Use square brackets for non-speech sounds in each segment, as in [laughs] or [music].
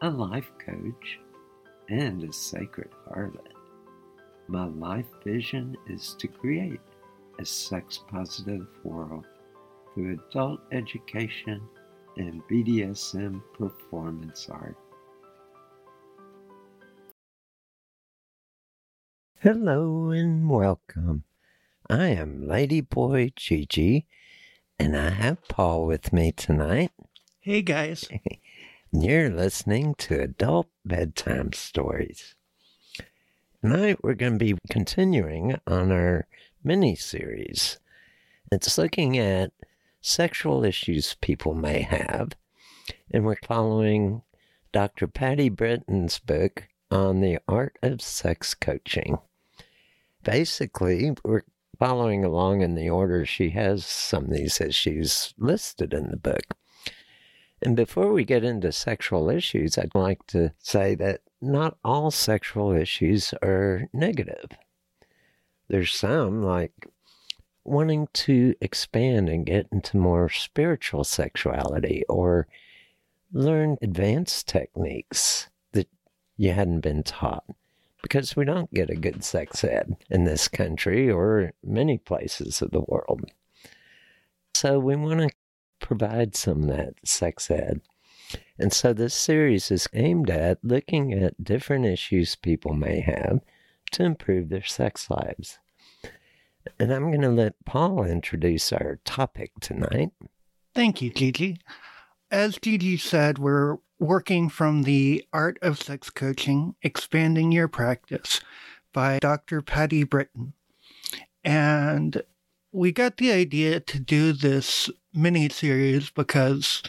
a life coach, and a sacred harlot. My life vision is to create a sex positive world through adult education and BDSM performance art. Hello and welcome. I am Ladyboy Gigi, and I have Paul with me tonight. Hey guys. [laughs] You're listening to Adult Bedtime Stories. Tonight we're going to be continuing on our mini series. It's looking at sexual issues people may have, and we're following Dr. Patti Britton's book on the art of sex coaching. Basically, we're following along in the order she has some of these issues listed in the book. And before we get into sexual issues, I'd like to say that not all sexual issues are negative. There's some like wanting to expand and get into more spiritual sexuality or learn advanced techniques that you hadn't been taught because we don't get a good sex ed in this country or many places of the world. So we want to provide some of that sex ed. And so this series is aimed at looking at different issues people may have to improve their sex lives. And I'm going to let Paul introduce our topic tonight. Thank you, Gigi. As Gigi said, we're working from the Art of Sex Coaching, Expanding Your Practice by Dr. Patti Britton. And we got the idea to do this mini series because,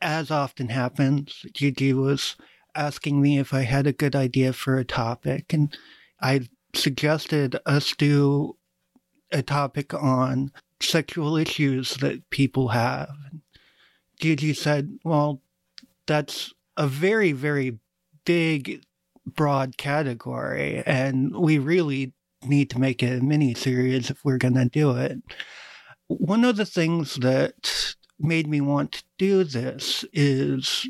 as often happens, Gigi was asking me if I had a good idea for a topic, and I suggested us do a topic on sexual issues that people have. Gigi said, Well, that's a very, very big, broad category, and we really need to make a mini series if we're going to do it. One of the things that made me want to do this is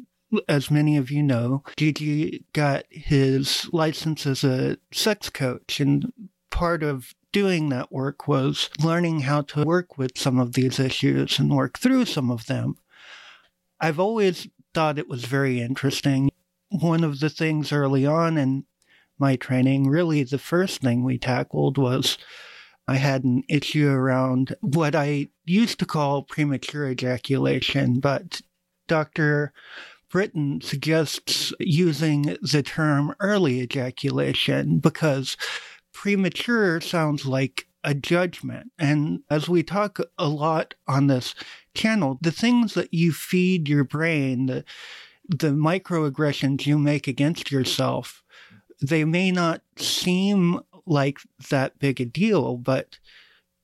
as many of you know, Gigi got his license as a sex coach, and part of doing that work was learning how to work with some of these issues and work through some of them. I've always thought it was very interesting. One of the things early on in my training, really the first thing we tackled was I had an issue around what I used to call premature ejaculation, but Dr. Britton suggests using the term early ejaculation because premature sounds like a judgment. And as we talk a lot on this channel, the things that you feed your brain, the, the microaggressions you make against yourself, they may not seem like that big a deal, but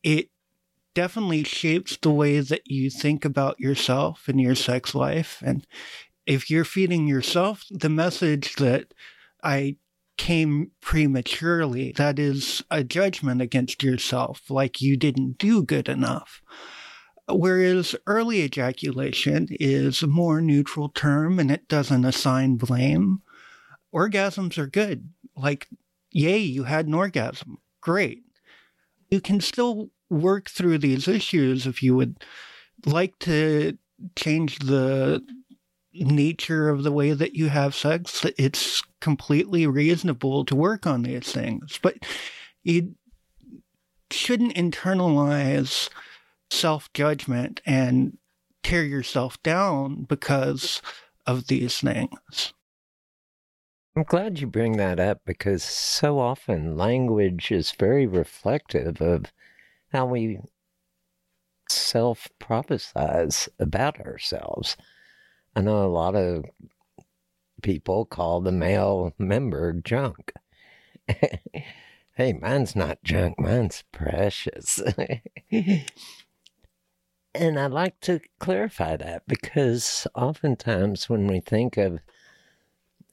it definitely shapes the way that you think about yourself and your sex life. And if you're feeding yourself the message that I came prematurely, that is a judgment against yourself, like you didn't do good enough. Whereas early ejaculation is a more neutral term and it doesn't assign blame. Orgasms are good. Like, yay, you had an orgasm. Great. You can still work through these issues if you would like to change the nature of the way that you have sex. It's completely reasonable to work on these things, but you shouldn't internalize self judgment and tear yourself down because of these things. I'm glad you bring that up because so often language is very reflective of how we self prophesize about ourselves. I know a lot of people call the male member junk. [laughs] hey, mine's not junk, mine's precious. [laughs] and I'd like to clarify that because oftentimes when we think of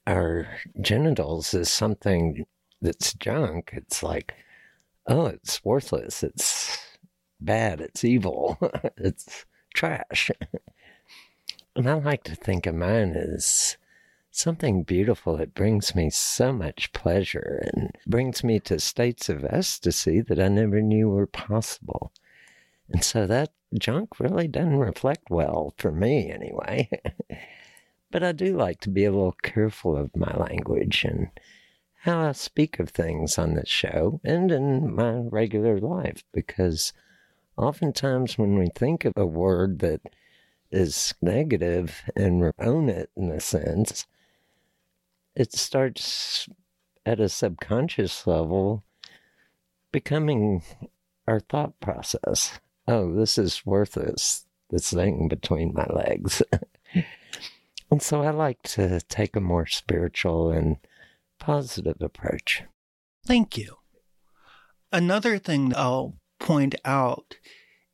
our genitals as something that's junk, it's like, oh, it's worthless, it's bad, it's evil, [laughs] it's trash. [laughs] and I like to think of mine as something beautiful. It brings me so much pleasure and brings me to states of ecstasy that I never knew were possible. And so that junk really doesn't reflect well for me anyway. [laughs] but I do like to be a little careful of my language and how I speak of things on this show and in my regular life because oftentimes when we think of a word that is negative and own it in a sense, it starts at a subconscious level becoming our thought process. Oh, this is worthless, this thing between my legs. [laughs] and so I like to take a more spiritual and positive approach. Thank you. Another thing I'll point out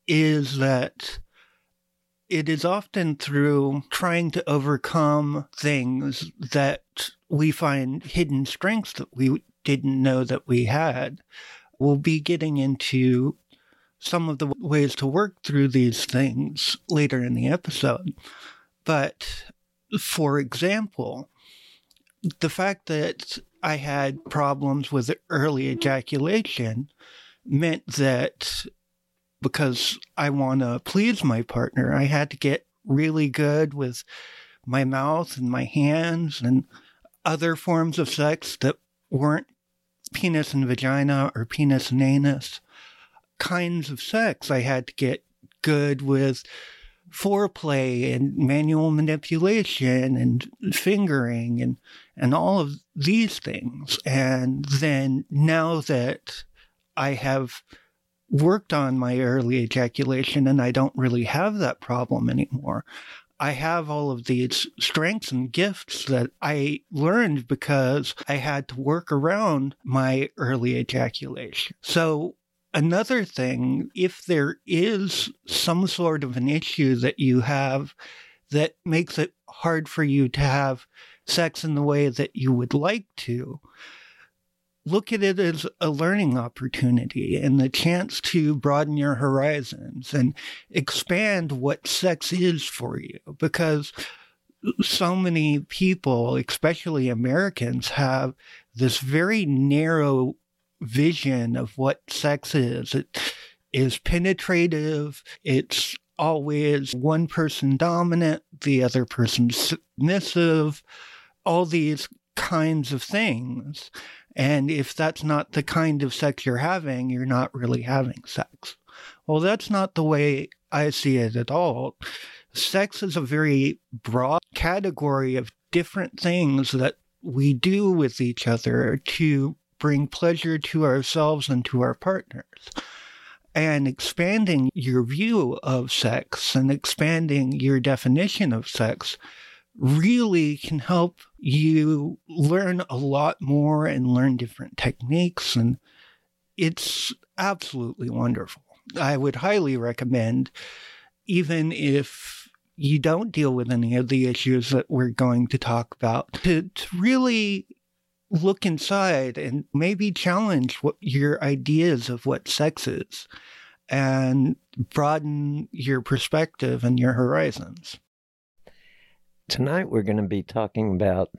is that it is often through trying to overcome things that we find hidden strengths that we didn't know that we had. We'll be getting into some of the ways to work through these things later in the episode. But for example, the fact that I had problems with early ejaculation meant that because I want to please my partner, I had to get really good with my mouth and my hands and other forms of sex that weren't penis and vagina or penis and anus kinds of sex. I had to get good with foreplay and manual manipulation and fingering and and all of these things. And then now that I have worked on my early ejaculation and I don't really have that problem anymore. I have all of these strengths and gifts that I learned because I had to work around my early ejaculation. So another thing, if there is some sort of an issue that you have that makes it hard for you to have sex in the way that you would like to, look at it as a learning opportunity and the chance to broaden your horizons and expand what sex is for you. Because so many people, especially Americans, have this very narrow vision of what sex is. It is penetrative. It's always one person dominant, the other person submissive, all these kinds of things. And if that's not the kind of sex you're having, you're not really having sex. Well, that's not the way I see it at all. Sex is a very broad category of different things that we do with each other to bring pleasure to ourselves and to our partners. And expanding your view of sex and expanding your definition of sex really can help you learn a lot more and learn different techniques. And it's absolutely wonderful. I would highly recommend, even if you don't deal with any of the issues that we're going to talk about, to, to really look inside and maybe challenge what your ideas of what sex is and broaden your perspective and your horizons. Tonight we're going to be talking about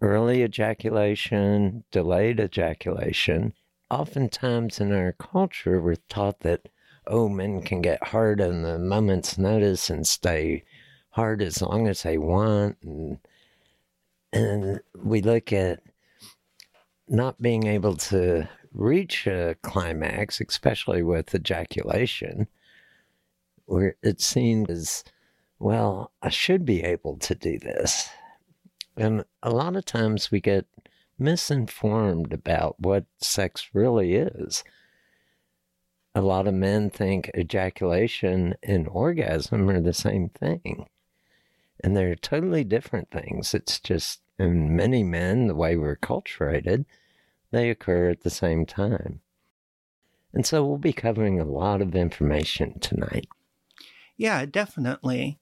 early ejaculation, delayed ejaculation. Oftentimes in our culture, we're taught that, oh, men can get hard on the moment's notice and stay hard as long as they want. And, and we look at not being able to reach a climax, especially with ejaculation, where it's seen as, well, I should be able to do this. And a lot of times we get misinformed about what sex really is. A lot of men think ejaculation and orgasm are the same thing. And they're totally different things. It's just in many men, the way we're culturated, they occur at the same time. And so we'll be covering a lot of information tonight. Yeah, definitely.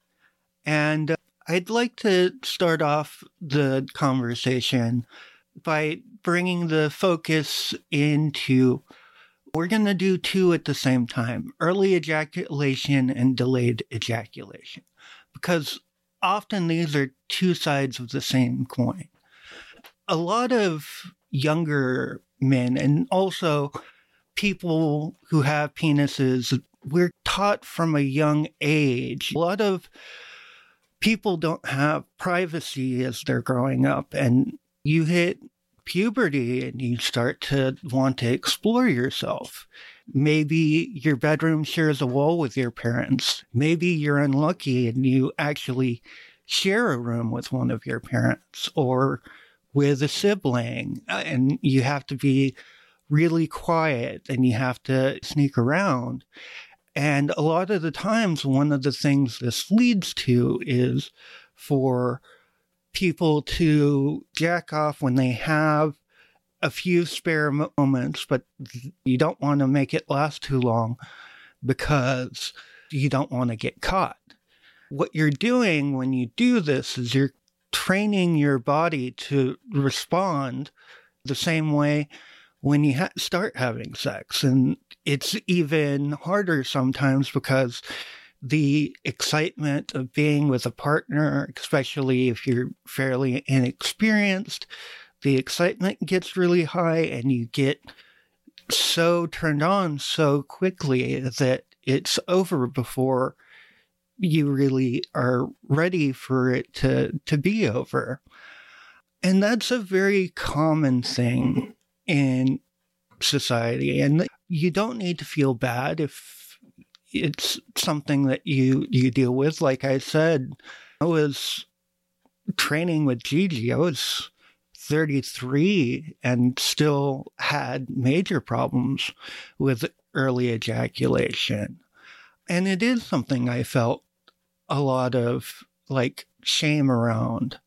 And uh, I'd like to start off the conversation by bringing the focus into we're going to do two at the same time early ejaculation and delayed ejaculation. Because often these are two sides of the same coin. A lot of younger men and also people who have penises, we're taught from a young age. A lot of people don't have privacy as they're growing up, and you hit puberty and you start to want to explore yourself. Maybe your bedroom shares a wall with your parents. Maybe you're unlucky and you actually share a room with one of your parents or with a sibling, uh, and you have to be really quiet and you have to sneak around. And a lot of the times, one of the things this leads to is for people to jack off when they have a few spare moments, but you don't want to make it last too long because you don't want to get caught. What you're doing when you do this is you're training your body to respond the same way when you ha- start having sex. And it's even harder sometimes because the excitement of being with a partner, especially if you're fairly inexperienced, the excitement gets really high and you get so turned on so quickly that it's over before you really are ready for it to, to be over. And that's a very common thing in society. And you don't need to feel bad if it's something that you, you deal with. Like I said, I was training with Gigi. I was 33 and still had major problems with early ejaculation. And it is something I felt a lot of like shame around.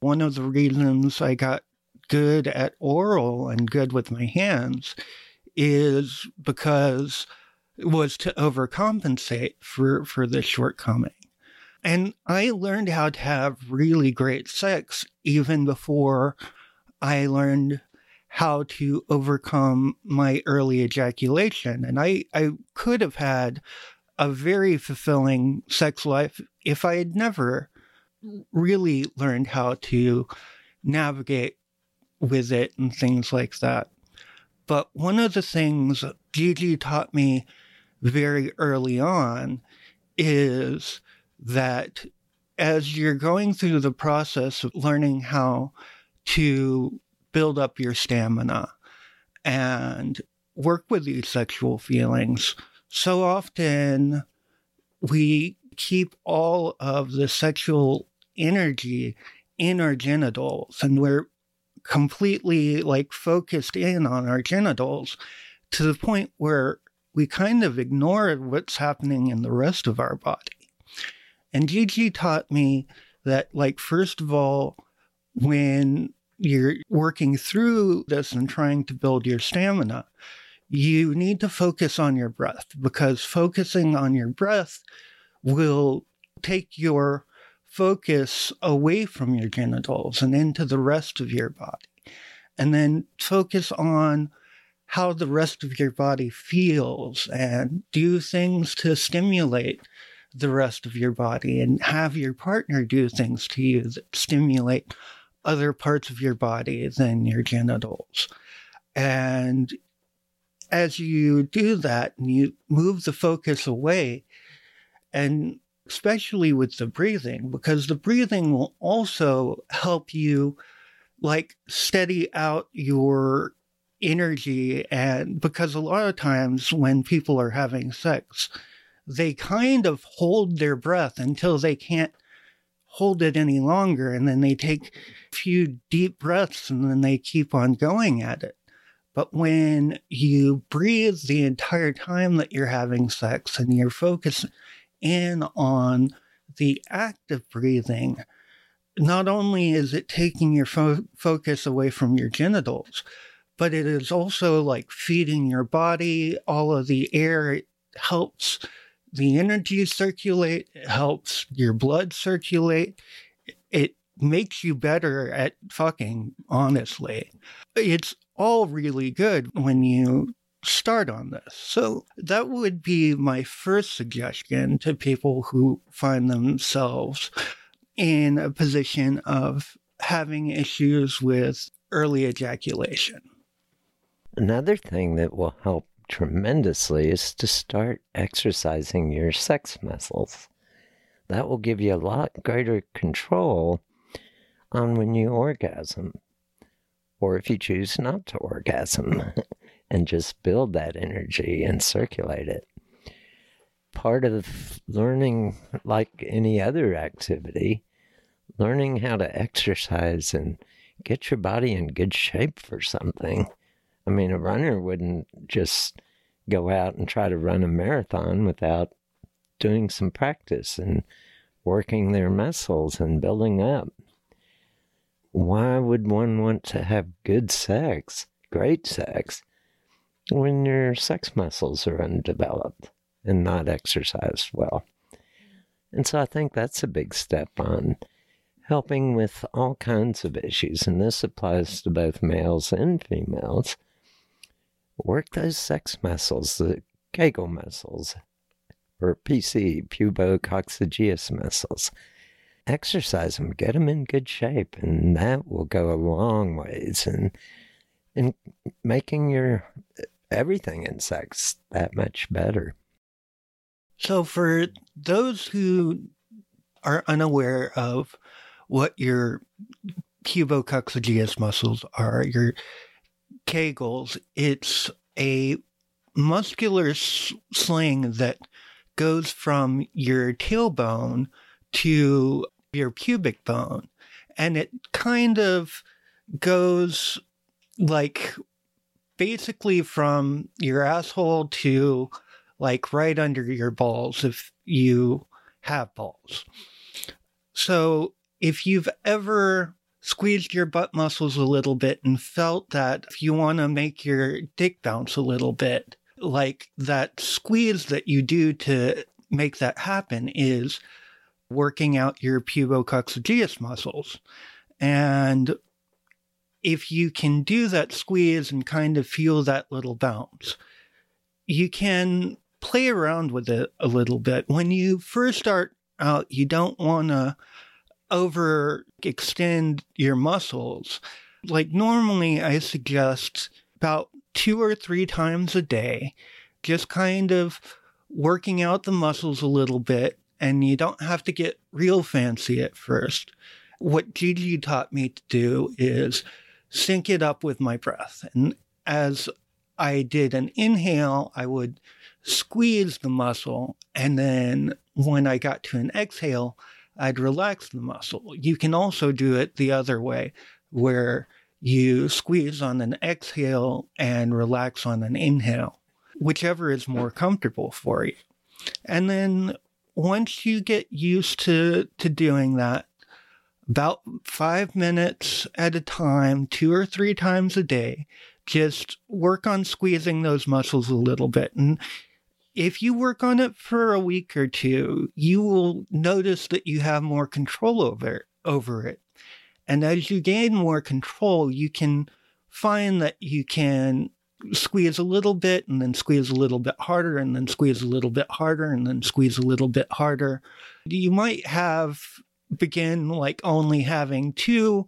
One of the reasons I got good at oral and good with my hands is because it was to overcompensate for, for this shortcoming. And I learned how to have really great sex even before I learned how to overcome my early ejaculation. And I, I could have had a very fulfilling sex life if I had never really learned how to navigate with it and things like that. But one of the things Gigi taught me very early on is that as you're going through the process of learning how to build up your stamina and work with these sexual feelings, so often we keep all of the sexual energy in our genitals and we're completely like focused in on our genitals to the point where we kind of ignore what's happening in the rest of our body. And Gigi taught me that, like, first of all, when you're working through this and trying to build your stamina, you need to focus on your breath because focusing on your breath will take your focus away from your genitals and into the rest of your body. And then focus on how the rest of your body feels and do things to stimulate the rest of your body and have your partner do things to you that stimulate other parts of your body than your genitals. And as you do that and you move the focus away, and especially with the breathing, because the breathing will also help you like steady out your energy. And because a lot of times when people are having sex, they kind of hold their breath until they can't hold it any longer. And then they take a few deep breaths and then they keep on going at it. But when you breathe the entire time that you're having sex and you're focused in on the act of breathing, not only is it taking your fo- focus away from your genitals, but it is also like feeding your body all of the air. It helps the energy circulate, helps your blood circulate. It makes you better at fucking, honestly. It's all really good when you start on this. So that would be my first suggestion to people who find themselves in a position of having issues with early ejaculation. Another thing that will help tremendously is to start exercising your sex muscles. That will give you a lot greater control on when you orgasm, or if you choose not to orgasm, [laughs] and just build that energy and circulate it. Part of learning, like any other activity, learning how to exercise and get your body in good shape for something I mean, a runner wouldn't just go out and try to run a marathon without doing some practice and working their muscles and building up. Why would one want to have good sex, great sex, when your sex muscles are undeveloped and not exercised well? And so I think that's a big step on helping with all kinds of issues. And this applies to both males and females work those sex muscles, the Kegel muscles, or PC, pubococcygeus muscles. Exercise them, get them in good shape, and that will go a long ways in, in making your uh, everything in sex that much better. So, for those who are unaware of what your pubococcygeus muscles are, your Kegels, it's a muscular sling that goes from your tailbone to your pubic bone. And it kind of goes like basically from your asshole to like right under your balls if you have balls. So if you've ever squeezed your butt muscles a little bit and felt that if you want to make your dick bounce a little bit, like that squeeze that you do to make that happen is working out your pubococcygeus muscles. And if you can do that squeeze and kind of feel that little bounce, you can play around with it a little bit. When you first start out, you don't want to overextend your muscles. Like normally, I suggest about two or three times a day, just kind of working out the muscles a little bit. And you don't have to get real fancy at first. What Gigi taught me to do is sync it up with my breath. And as I did an inhale, I would squeeze the muscle. And then when I got to an exhale, I'd relax the muscle. You can also do it the other way, where you squeeze on an exhale and relax on an inhale, whichever is more comfortable for you. And then once you get used to, to doing that, about five minutes at a time, two or three times a day, just work on squeezing those muscles a little bit. And if you work on it for a week or two, you will notice that you have more control over, over it. And as you gain more control, you can find that you can squeeze a little bit and then squeeze a little bit harder and then squeeze a little bit harder and then squeeze a little bit harder. You might have begin like only having two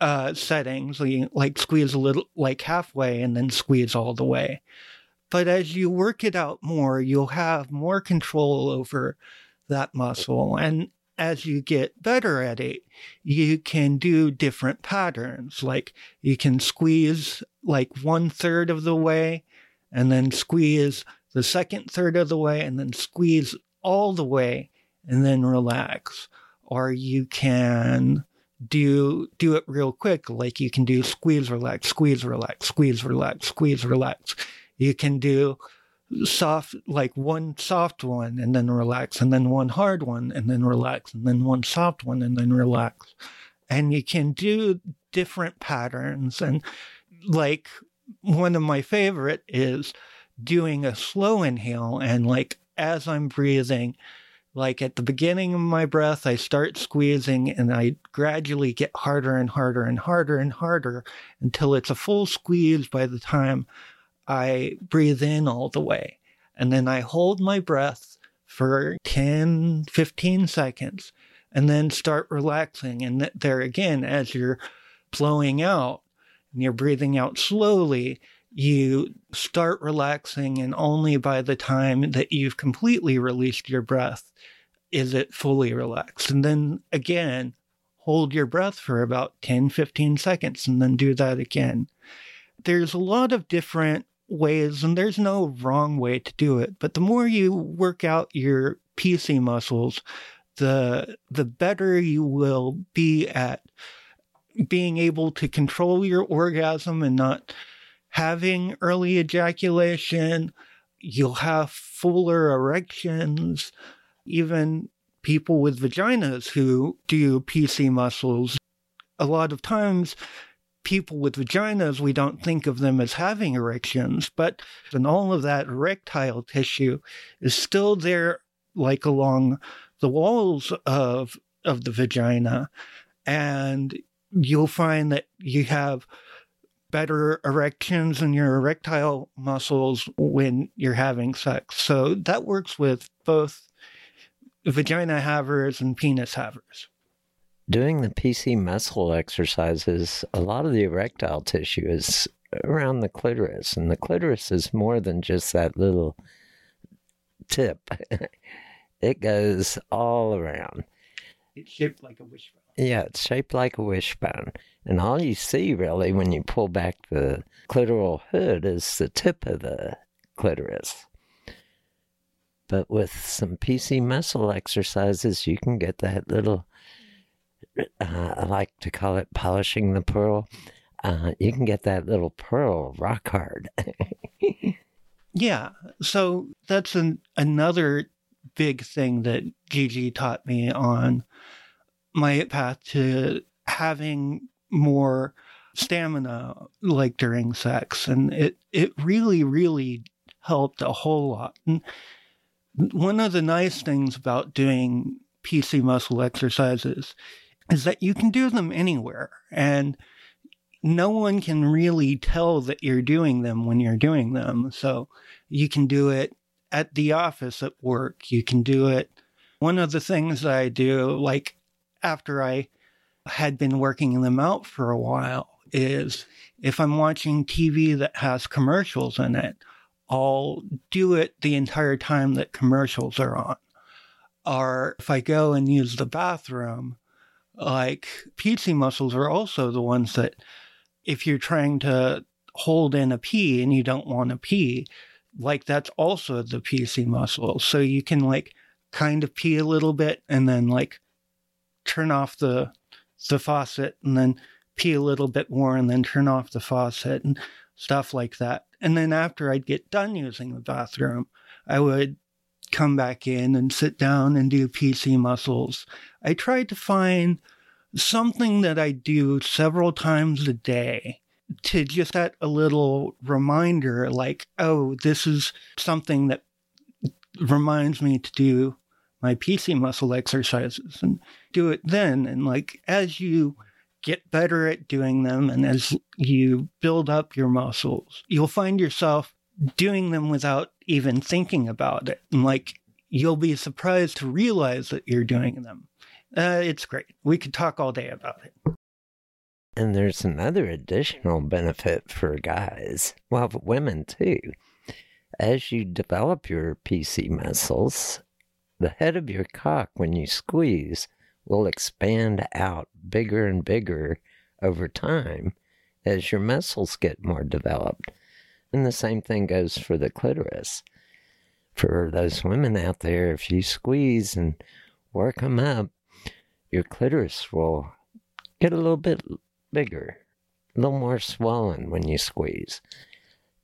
uh, settings, like squeeze a little, like halfway and then squeeze all the way. But as you work it out more, you'll have more control over that muscle. And as you get better at it, you can do different patterns. Like you can squeeze like one third of the way and then squeeze the second third of the way and then squeeze all the way and then relax. Or you can do do it real quick. Like you can do squeeze, relax, squeeze, relax, squeeze, relax, squeeze, relax. You can do soft, like one soft one and then relax, and then one hard one and then relax, and then one soft one and then relax. And you can do different patterns. And like one of my favorite is doing a slow inhale. And like as I'm breathing, like at the beginning of my breath, I start squeezing and I gradually get harder and harder and harder and harder until it's a full squeeze by the time I breathe in all the way. And then I hold my breath for 10, 15 seconds and then start relaxing. And there again, as you're blowing out and you're breathing out slowly, you start relaxing. And only by the time that you've completely released your breath is it fully relaxed. And then again, hold your breath for about 10, 15 seconds and then do that again. There's a lot of different ways, and there's no wrong way to do it. But the more you work out your PC muscles, the the better you will be at being able to control your orgasm and not having early ejaculation. You'll have fuller erections. Even people with vaginas who do PC muscles, a lot of times people with vaginas, we don't think of them as having erections, but and all of that erectile tissue is still there, like along the walls of of the vagina, and you'll find that you have better erections in your erectile muscles when you're having sex. So that works with both vagina havers and penis havers doing the PC muscle exercises, a lot of the erectile tissue is around the clitoris, and the clitoris is more than just that little tip. [laughs] it goes all around. It's shaped like a wishbone. Yeah, it's shaped like a wishbone. And all you see really when you pull back the clitoral hood is the tip of the clitoris. But with some PC muscle exercises, you can get that little uh, I like to call it polishing the pearl. Uh, you can get that little pearl rock hard. [laughs] yeah. So that's an, another big thing that Gigi taught me on my path to having more stamina like during sex and it it really really helped a whole lot and one of the nice things about doing PC muscle exercises is that you can do them anywhere and no one can really tell that you're doing them when you're doing them. So you can do it at the office at work. You can do it. One of the things I do, like after I had been working them out for a while, is if I'm watching TV that has commercials in it, I'll do it the entire time that commercials are on. Or if I go and use the bathroom, like PC muscles are also the ones that if you're trying to hold in a pee and you don't want to pee, like that's also the PC muscle. So you can like kind of pee a little bit and then like turn off the the faucet and then pee a little bit more and then turn off the faucet and stuff like that. And then after I'd get done using the bathroom, I would come back in and sit down and do PC muscles. I tried to find something that I do several times a day to just set a little reminder like, oh, this is something that reminds me to do my PC muscle exercises and do it then. And like as you get better at doing them and as you build up your muscles, you'll find yourself doing them without even thinking about it. And like you'll be surprised to realize that you're doing them. Uh, it's great. We could talk all day about it. And there's another additional benefit for guys, well, for women too. As you develop your PC muscles, the head of your cock, when you squeeze, will expand out bigger and bigger over time as your muscles get more developed. And the same thing goes for the clitoris. For those women out there, if you squeeze and work them up, your clitoris will get a little bit bigger, a little more swollen when you squeeze.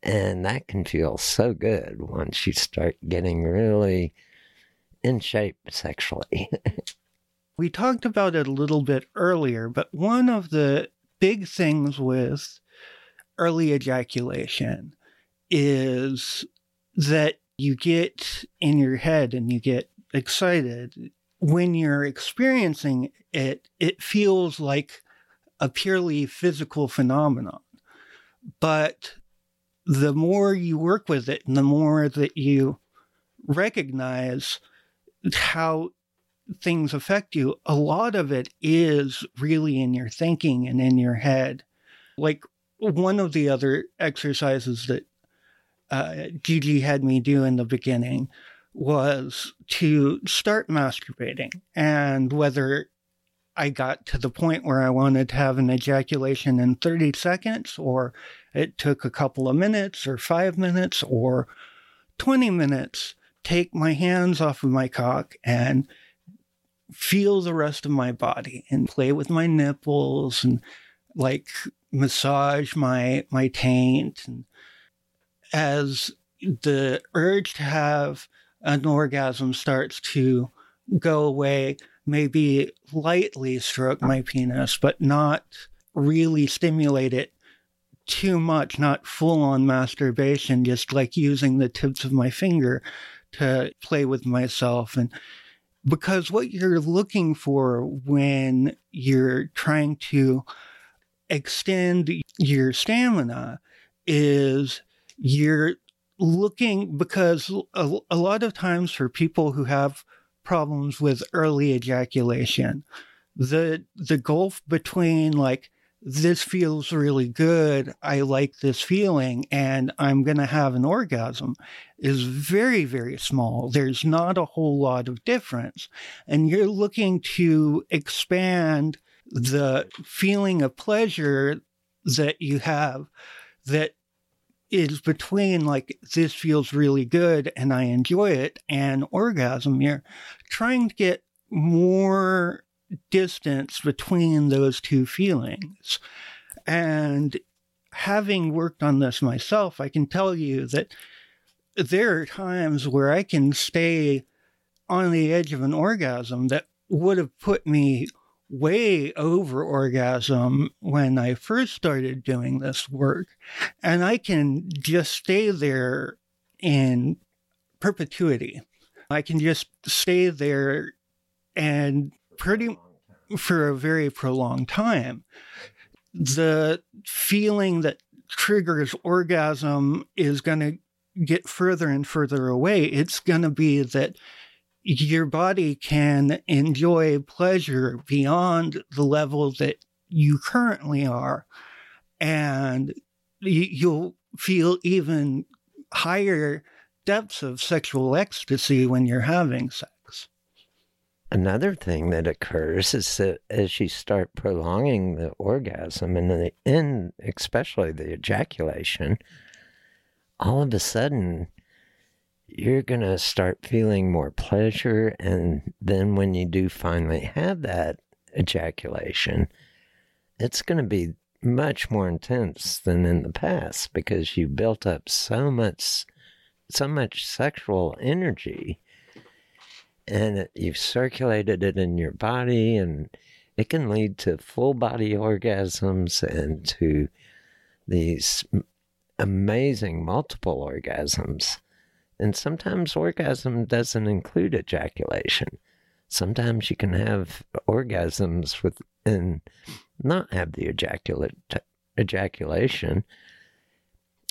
And that can feel so good once you start getting really in shape sexually. [laughs] we talked about it a little bit earlier, but one of the big things with early ejaculation is that you get in your head and you get excited when you're experiencing it, it feels like a purely physical phenomenon. But the more you work with it and the more that you recognize how things affect you, a lot of it is really in your thinking and in your head. Like one of the other exercises that uh, Gigi had me do in the beginning was to start masturbating. And whether I got to the point where I wanted to have an ejaculation in 30 seconds or it took a couple of minutes or five minutes or 20 minutes, take my hands off of my cock and feel the rest of my body and play with my nipples and like massage my my taint and as the urge to have an orgasm starts to go away, maybe lightly stroke my penis, but not really stimulate it too much, not full on masturbation, just like using the tips of my finger to play with myself. And because what you're looking for when you're trying to extend your stamina is you're looking because a, a lot of times for people who have problems with early ejaculation, the the gulf between like this feels really good, I like this feeling, and I'm going to have an orgasm is very, very small. There's not a whole lot of difference. And you're looking to expand the feeling of pleasure that you have that is between like this feels really good and I enjoy it and orgasm. You're trying to get more distance between those two feelings. And having worked on this myself, I can tell you that there are times where I can stay on the edge of an orgasm that would have put me way over orgasm when I first started doing this work. And I can just stay there in perpetuity. I can just stay there and pretty for a very prolonged time. The feeling that triggers orgasm is going to get further and further away. It's going to be that your body can enjoy pleasure beyond the level that you currently are. And you'll feel even higher depths of sexual ecstasy when you're having sex. Another thing that occurs is that as you start prolonging the orgasm and in especially the ejaculation, all of a sudden you're going to start feeling more pleasure. And then when you do finally have that ejaculation, it's going to be much more intense than in the past because you built up so much so much sexual energy and it, you've circulated it in your body and it can lead to full body orgasms and to these amazing multiple orgasms and sometimes orgasm doesn't include ejaculation sometimes you can have orgasms with and not have the ejaculate ejaculation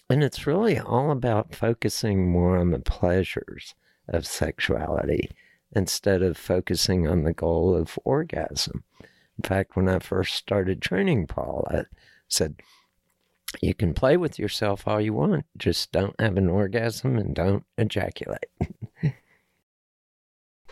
and it's really all about focusing more on the pleasures of sexuality instead of focusing on the goal of orgasm. In fact, when I first started training Paul, I said, you can play with yourself all you want, just don't have an orgasm and don't ejaculate. [laughs]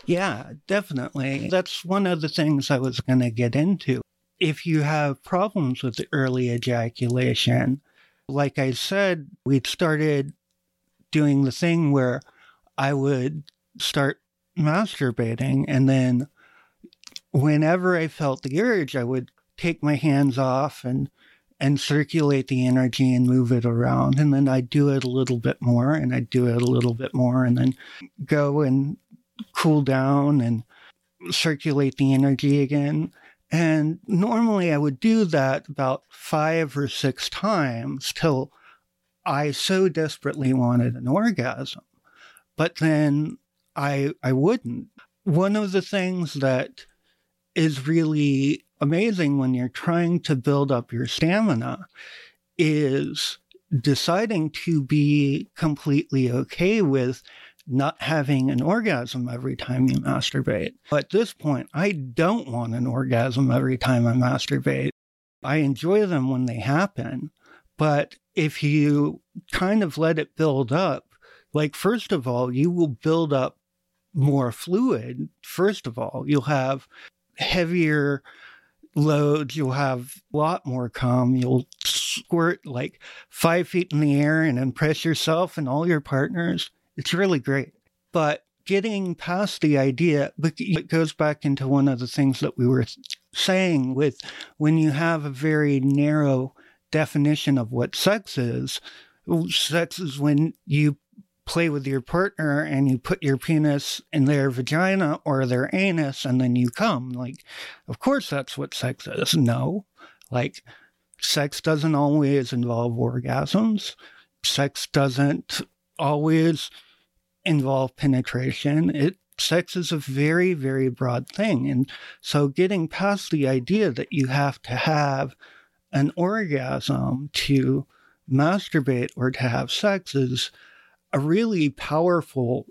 yeah, definitely. That's one of the things I was going to get into. If you have problems with early ejaculation, like I said, we started doing the thing where I would start masturbating and then whenever I felt the urge, I would take my hands off and and circulate the energy and move it around. And then I'd do it a little bit more and I'd do it a little bit more and then go and cool down and circulate the energy again. And normally I would do that about five or six times till I so desperately wanted an orgasm. But then I I wouldn't. One of the things that is really amazing when you're trying to build up your stamina is deciding to be completely okay with not having an orgasm every time you masturbate. At this point, I don't want an orgasm every time I masturbate. I enjoy them when they happen. But if you kind of let it build up, like, first of all, you will build up more fluid. First of all, you'll have heavier loads, you'll have a lot more cum, you'll squirt like five feet in the air and impress yourself and all your partners. It's really great. But getting past the idea, it goes back into one of the things that we were saying with when you have a very narrow definition of what sex is, sex is when you play with your partner and you put your penis in their vagina or their anus and then you come. Like, of course, that's what sex is. No, like, sex doesn't always involve orgasms. Sex doesn't always involve penetration. It sex is a very, very broad thing. And so getting past the idea that you have to have an orgasm to masturbate or to have sex is a really powerful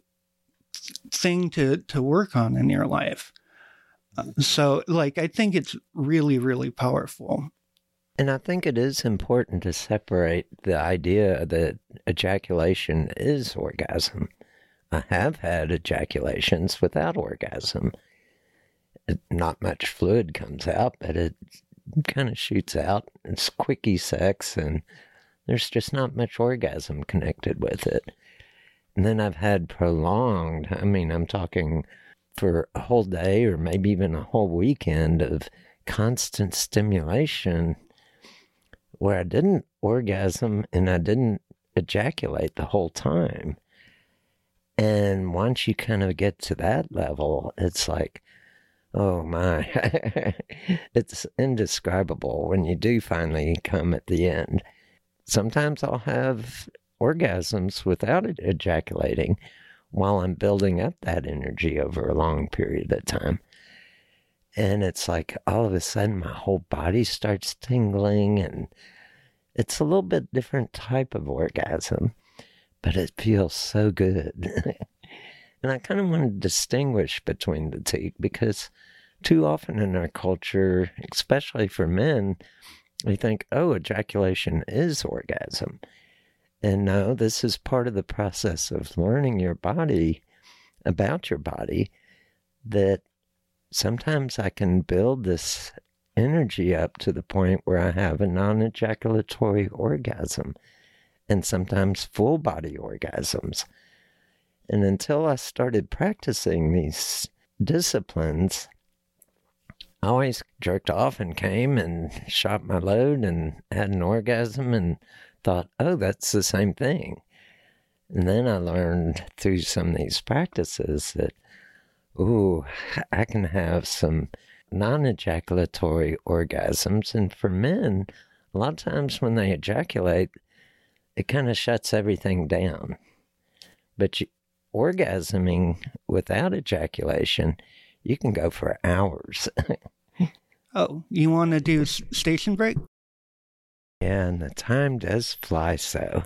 thing to, to work on in your life. So, like, I think it's really, really powerful. And I think it is important to separate the idea that ejaculation is orgasm. I have had ejaculations without orgasm. Not much fluid comes out, but it kind of shoots out. It's quickie sex, and there's just not much orgasm connected with it. And then I've had prolonged, I mean, I'm talking for a whole day or maybe even a whole weekend of constant stimulation where I didn't orgasm and I didn't ejaculate the whole time. And once you kind of get to that level, it's like, oh my, [laughs] it's indescribable when you do finally come at the end. Sometimes I'll have orgasms without ejaculating while I'm building up that energy over a long period of time. And it's like all of a sudden my whole body starts tingling and it's a little bit different type of orgasm but it feels so good. [laughs] and I kind of want to distinguish between the two because too often in our culture, especially for men, we think, oh, ejaculation is orgasm. And no, this is part of the process of learning your body about your body that sometimes I can build this energy up to the point where I have a non ejaculatory orgasm and sometimes full body orgasms. And until I started practicing these disciplines, I always jerked off and came and shot my load and had an orgasm and thought, oh, that's the same thing. And then I learned through some of these practices that, ooh, I can have some non ejaculatory orgasms. And for men, a lot of times when they ejaculate, it kind of shuts everything down. But you, orgasming without ejaculation, you can go for hours. [laughs] oh, you want to do station break? And the time does fly so.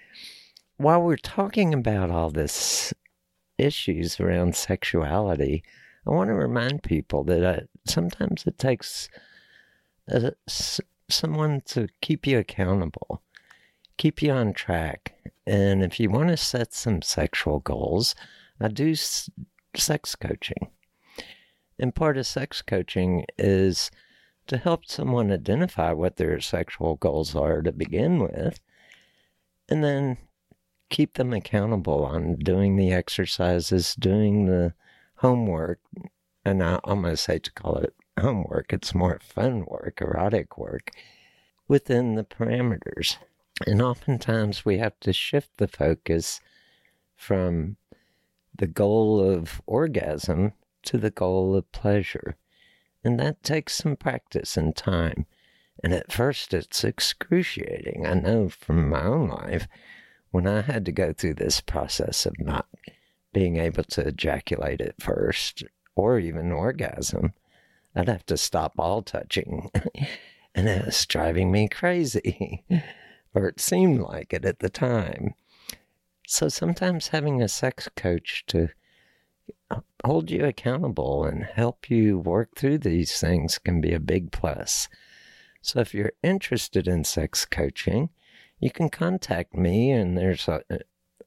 [laughs] While we're talking about all this issues around sexuality, I want to remind people that uh, sometimes it takes uh, someone to keep you accountable keep you on track. And if you want to set some sexual goals, I do s- sex coaching. And part of sex coaching is to help someone identify what their sexual goals are to begin with, and then keep them accountable on doing the exercises, doing the homework. And I almost hate to call it homework, it's more fun work, erotic work within the parameters. And oftentimes we have to shift the focus from the goal of orgasm to the goal of pleasure. And that takes some practice and time. And at first, it's excruciating. I know from my own life when I had to go through this process of not being able to ejaculate at first or even orgasm, I'd have to stop all touching. [laughs] and it was driving me crazy [laughs] or it seemed like it at the time. So sometimes having a sex coach to hold you accountable and help you work through these things can be a big plus. So if you're interested in sex coaching, you can contact me, and there's a,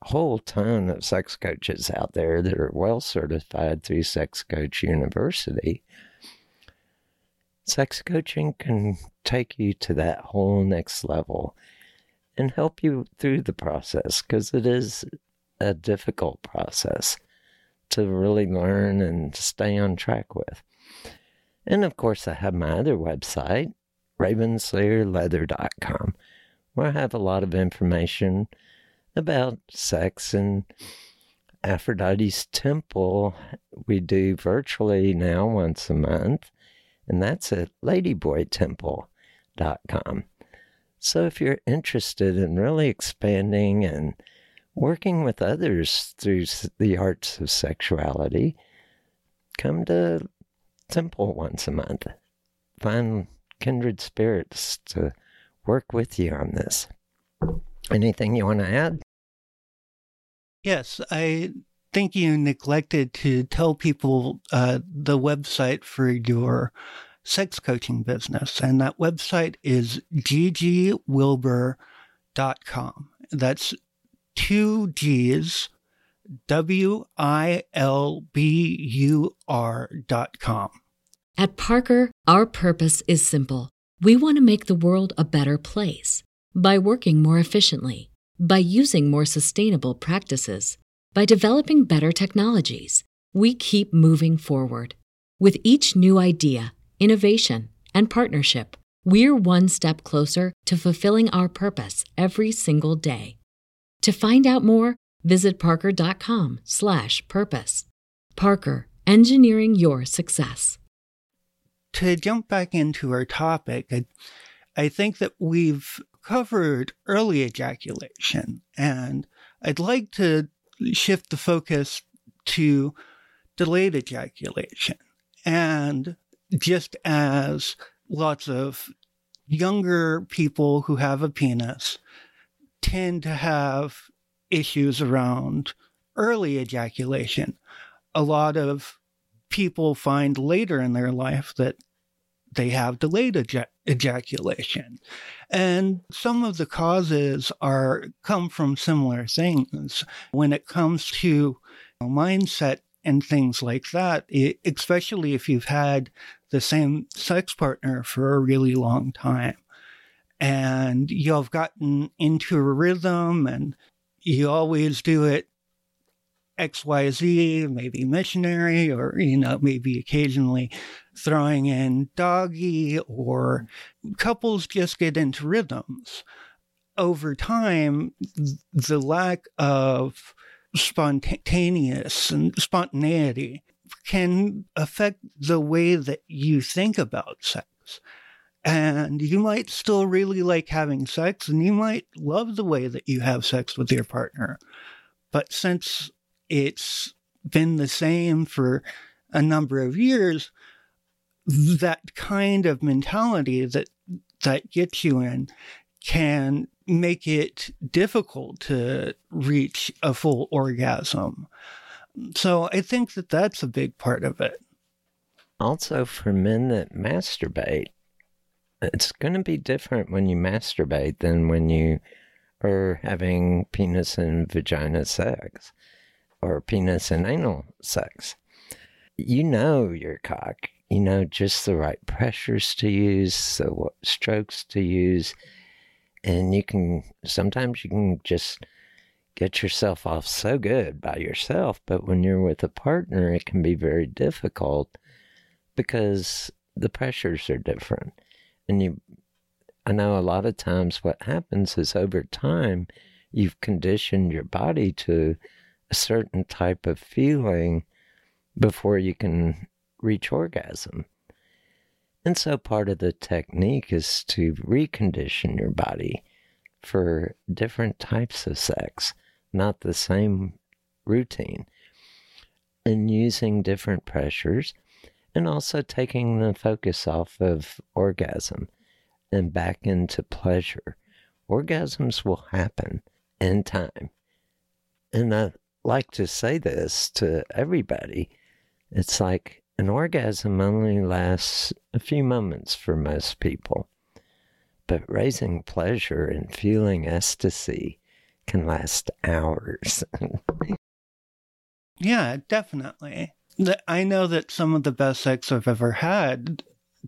whole ton of sex coaches out there that are well certified through Sex Coach University. Sex coaching can take you to that whole next level and help you through the process because it is a difficult process to really learn and stay on track with. And of course, I have my other website, ravenslayerleather.com, where I have a lot of information about sex and Aphrodite's Temple. We do virtually now once a month, and that's at ladyboytemple.com. So if you're interested in really expanding and working with others through the arts of sexuality, come to Temple once a month. Find kindred spirits to work with you on this. Anything you want to add? Yes, I think you neglected to tell people uh, the website for your sex coaching business. And that website is ggwilbur.com. That's two G's, W I L B U R dot com. At Parker, our purpose is simple. We want to make the world a better place by working more efficiently, by using more sustainable practices, by developing better technologies. We keep moving forward. With each new idea, innovation, and partnership, we're one step closer to fulfilling our purpose every single day. To find out more, visit parker.com/purpose. Parker, engineering your success. To jump back into our topic, I, I think that we've covered early ejaculation, and I'd like to shift the focus to delayed ejaculation. And just as lots of younger people who have a penis tend to have issues around early ejaculation, a lot of people find later in their life that they have delayed eja- ejaculation. And some of the causes are come from similar things. When it comes to mindset and things like that, it, especially if you've had the same sex partner for a really long time and you've gotten into a rhythm and you always do it XYZ, maybe missionary, or, you know, maybe occasionally throwing in doggy or couples just get into rhythms. Over time, the lack of spontaneous and spontaneity can affect the way that you think about sex. And you might still really like having sex and you might love the way that you have sex with your partner. But since it's been the same for a number of years, that kind of mentality that that gets you in can make it difficult to reach a full orgasm. So I think that that's a big part of it. Also, for men that masturbate, it's going to be different when you masturbate than when you are having penis and vagina sex or penis and anal sex. You know your cock. You know just the right pressures to use, the what strokes to use, and you can sometimes you can just get yourself off so good by yourself, but when you're with a partner, it can be very difficult because the pressures are different. And you, I know a lot of times what happens is over time, you've conditioned your body to a certain type of feeling before you can reach orgasm. And so part of the technique is to recondition your body for different types of sex, not the same routine, and using different pressures and also taking the focus off of orgasm and back into pleasure. Orgasms will happen in time. And I like to say this to everybody. It's like an orgasm only lasts a few moments for most people, but raising pleasure and feeling ecstasy can last hours. [laughs] yeah, definitely. I know that some of the best sex I've ever had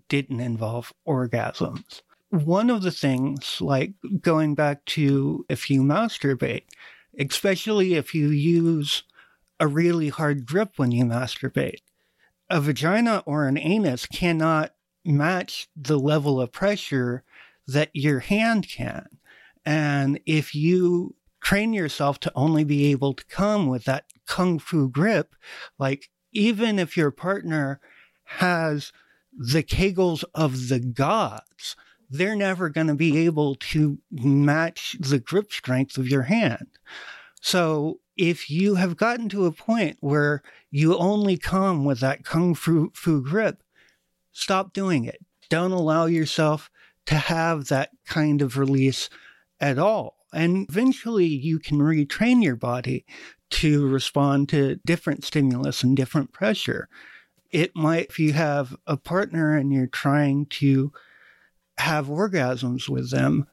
didn't involve orgasms. One of the things, like going back to if you masturbate, especially if you use a really hard grip when you masturbate, a vagina or an anus cannot match the level of pressure that your hand can. And if you train yourself to only be able to come with that kung fu grip, like even if your partner has the kegels of the gods, they're never going to be able to match the grip strength of your hand. So if you have gotten to a point where you only come with that kung fu, fu grip, stop doing it. Don't allow yourself to have that kind of release at all. And eventually you can retrain your body to respond to different stimulus and different pressure. It might, if you have a partner and you're trying to have orgasms with them,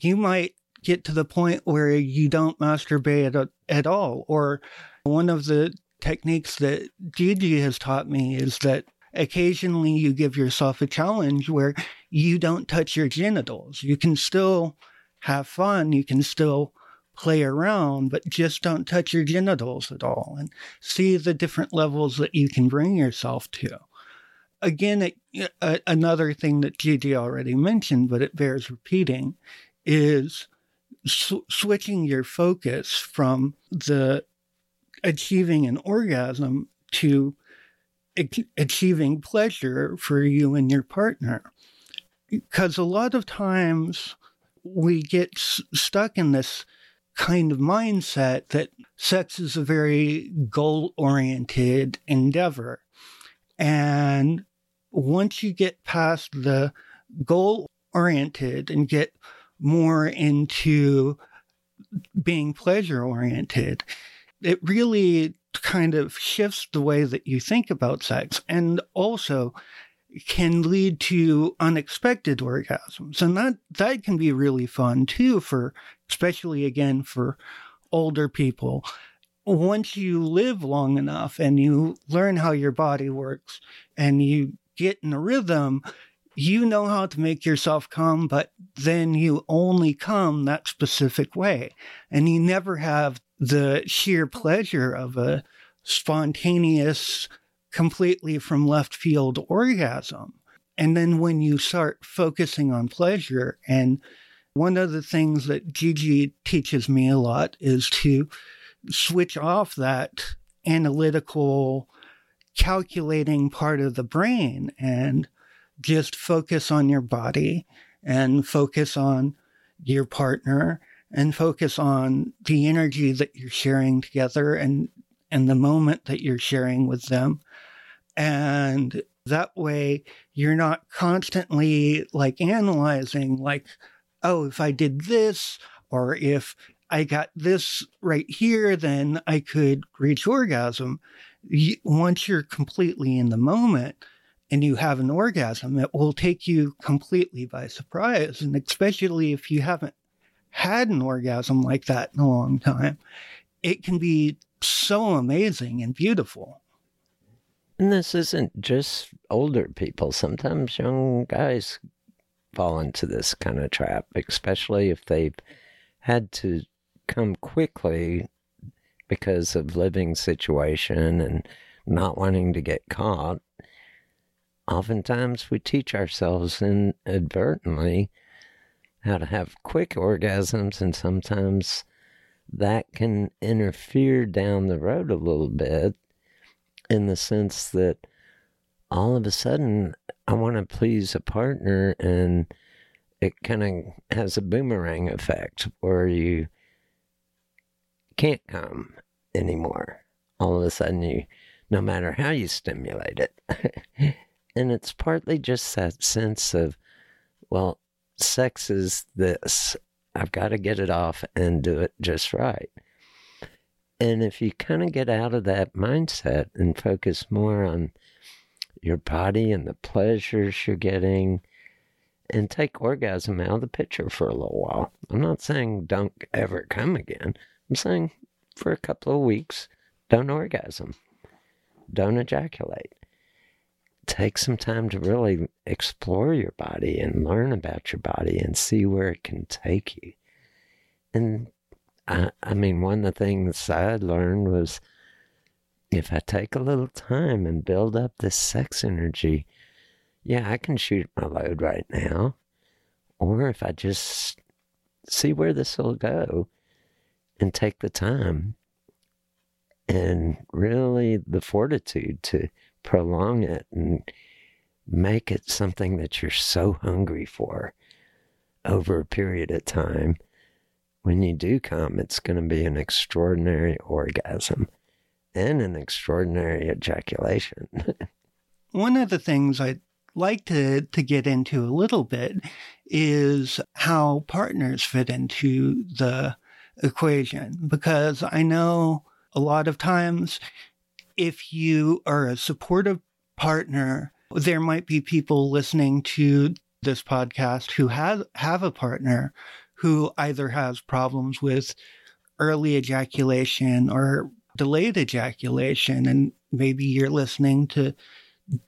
you might get to the point where you don't masturbate at, at all. Or one of the techniques that Gigi has taught me is that occasionally you give yourself a challenge where you don't touch your genitals. You can still have fun. You can still play around, but just don't touch your genitals at all and see the different levels that you can bring yourself to. Again, it, uh, another thing that Gigi already mentioned, but it bears repeating, is sw- switching your focus from the achieving an orgasm to achieving pleasure for you and your partner. Because a lot of times we get s- stuck in this kind of mindset that sex is a very goal oriented endeavor. And once you get past the goal oriented and get more into being pleasure oriented, it really kind of shifts the way that you think about sex and also can lead to unexpected orgasms. And that, that can be really fun too for, especially again for older people. Once you live long enough and you learn how your body works and you get in a rhythm, you know how to make yourself come, but then you only come that specific way. And you never have the sheer pleasure of a spontaneous completely from left field orgasm. And then when you start focusing on pleasure, and one of the things that Gigi teaches me a lot is to switch off that analytical, calculating part of the brain and just focus on your body and focus on your partner and focus on the energy that you're sharing together and and the moment that you're sharing with them and that way you're not constantly like analyzing like oh if i did this or if i got this right here then i could reach orgasm once you're completely in the moment and you have an orgasm, it will take you completely by surprise. And especially if you haven't had an orgasm like that in a long time, it can be so amazing and beautiful. And this isn't just older people. Sometimes young guys fall into this kind of trap, especially if they've had to come quickly because of living situation and not wanting to get caught oftentimes we teach ourselves inadvertently how to have quick orgasms, and sometimes that can interfere down the road a little bit in the sense that all of a sudden I want to please a partner and it kind of has a boomerang effect where you can't come anymore. All of a sudden, you, no matter how you stimulate it, [laughs] And it's partly just that sense of, well, sex is this. I've got to get it off and do it just right. And if you kind of get out of that mindset and focus more on your body and the pleasures you're getting, and take orgasm out of the picture for a little while. I'm not saying don't ever come again. I'm saying for a couple of weeks, don't orgasm, don't ejaculate take some time to really explore your body and learn about your body and see where it can take you. And I, I mean, one of the things I learned was if I take a little time and build up this sex energy, yeah, I can shoot my load right now. Or if I just see where this will go and take the time and really the fortitude to prolong it and make it something that you're so hungry for over a period of time. When you do come, it's going to be an extraordinary orgasm and an extraordinary ejaculation. [laughs] One of the things I'd like to, to get into a little bit is how partners fit into the equation, because I know a lot of times if you are a supportive partner, there might be people listening to this podcast who have, have a partner who either has problems with early ejaculation or delayed ejaculation. And maybe you're listening to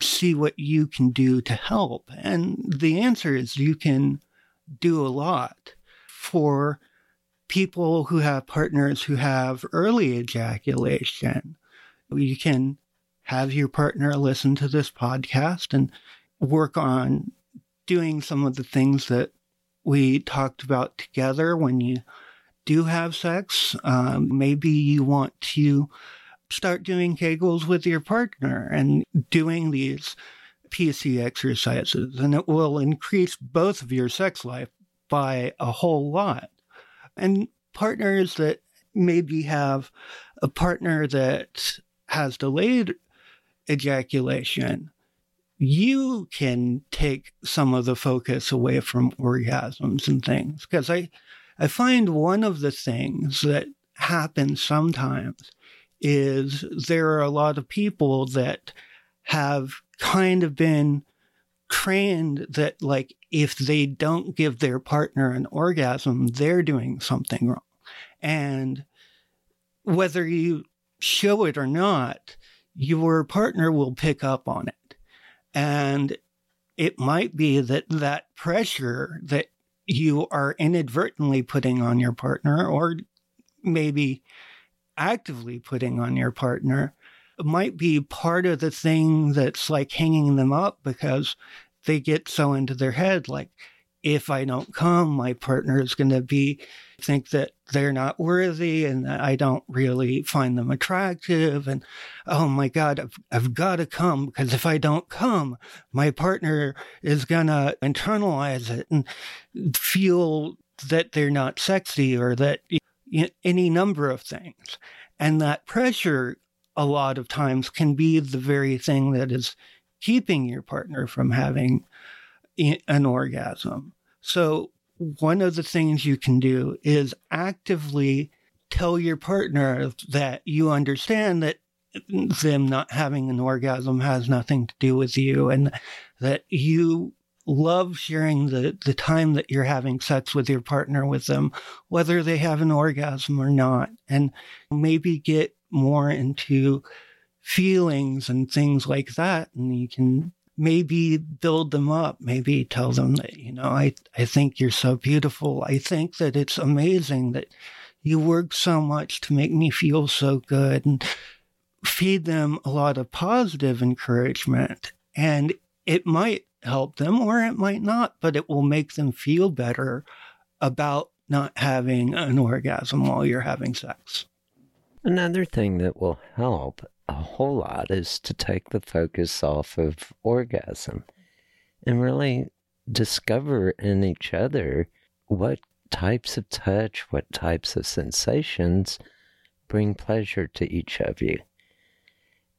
see what you can do to help. And the answer is you can do a lot for people who have partners who have early ejaculation you can have your partner listen to this podcast and work on doing some of the things that we talked about together when you do have sex. Um, maybe you want to start doing Kegels with your partner and doing these PC exercises, and it will increase both of your sex life by a whole lot. And partners that maybe have a partner that has delayed ejaculation, you can take some of the focus away from orgasms and things. Because I, I find one of the things that happens sometimes is there are a lot of people that have kind of been trained that like if they don't give their partner an orgasm, they're doing something wrong. And whether you show it or not, your partner will pick up on it. And it might be that that pressure that you are inadvertently putting on your partner, or maybe actively putting on your partner, might be part of the thing that's like hanging them up because they get so into their head like if I don't come, my partner is going to be think that they're not worthy and I don't really find them attractive. And oh my God, I've, I've got to come because if I don't come, my partner is going to internalize it and feel that they're not sexy or that any number of things. And that pressure, a lot of times, can be the very thing that is keeping your partner from having an orgasm. So, one of the things you can do is actively tell your partner that you understand that them not having an orgasm has nothing to do with you and that you love sharing the, the time that you're having sex with your partner with them, whether they have an orgasm or not, and maybe get more into feelings and things like that. And you can maybe build them up, maybe tell them that, you know, I, I think you're so beautiful. I think that it's amazing that you work so much to make me feel so good and feed them a lot of positive encouragement. And it might help them or it might not, but it will make them feel better about not having an orgasm while you're having sex. Another thing that will help whole lot is to take the focus off of orgasm and really discover in each other what types of touch, what types of sensations bring pleasure to each of you.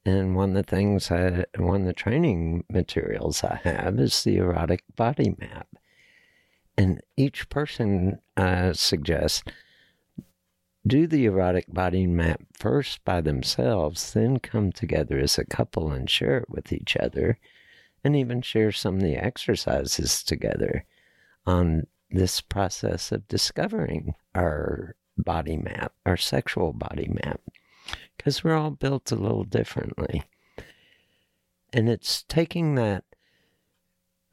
And one of the things I, one of the training materials I have is the erotic body map. And each person uh, suggests do the erotic body map first by themselves, then come together as a couple and share it with each other, and even share some of the exercises together on this process of discovering our body map, our sexual body map, because we're all built a little differently. And it's taking that,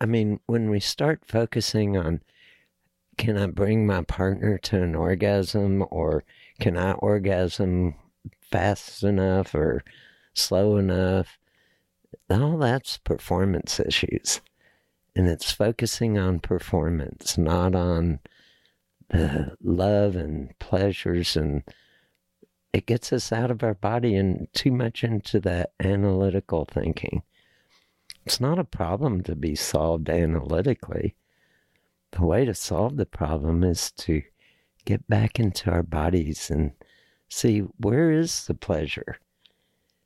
I mean, when we start focusing on can I bring my partner to an orgasm or can I orgasm fast enough or slow enough? All that's performance issues. And it's focusing on performance, not on the love and pleasures. And it gets us out of our body and too much into that analytical thinking. It's not a problem to be solved analytically the way to solve the problem is to get back into our bodies and see where is the pleasure?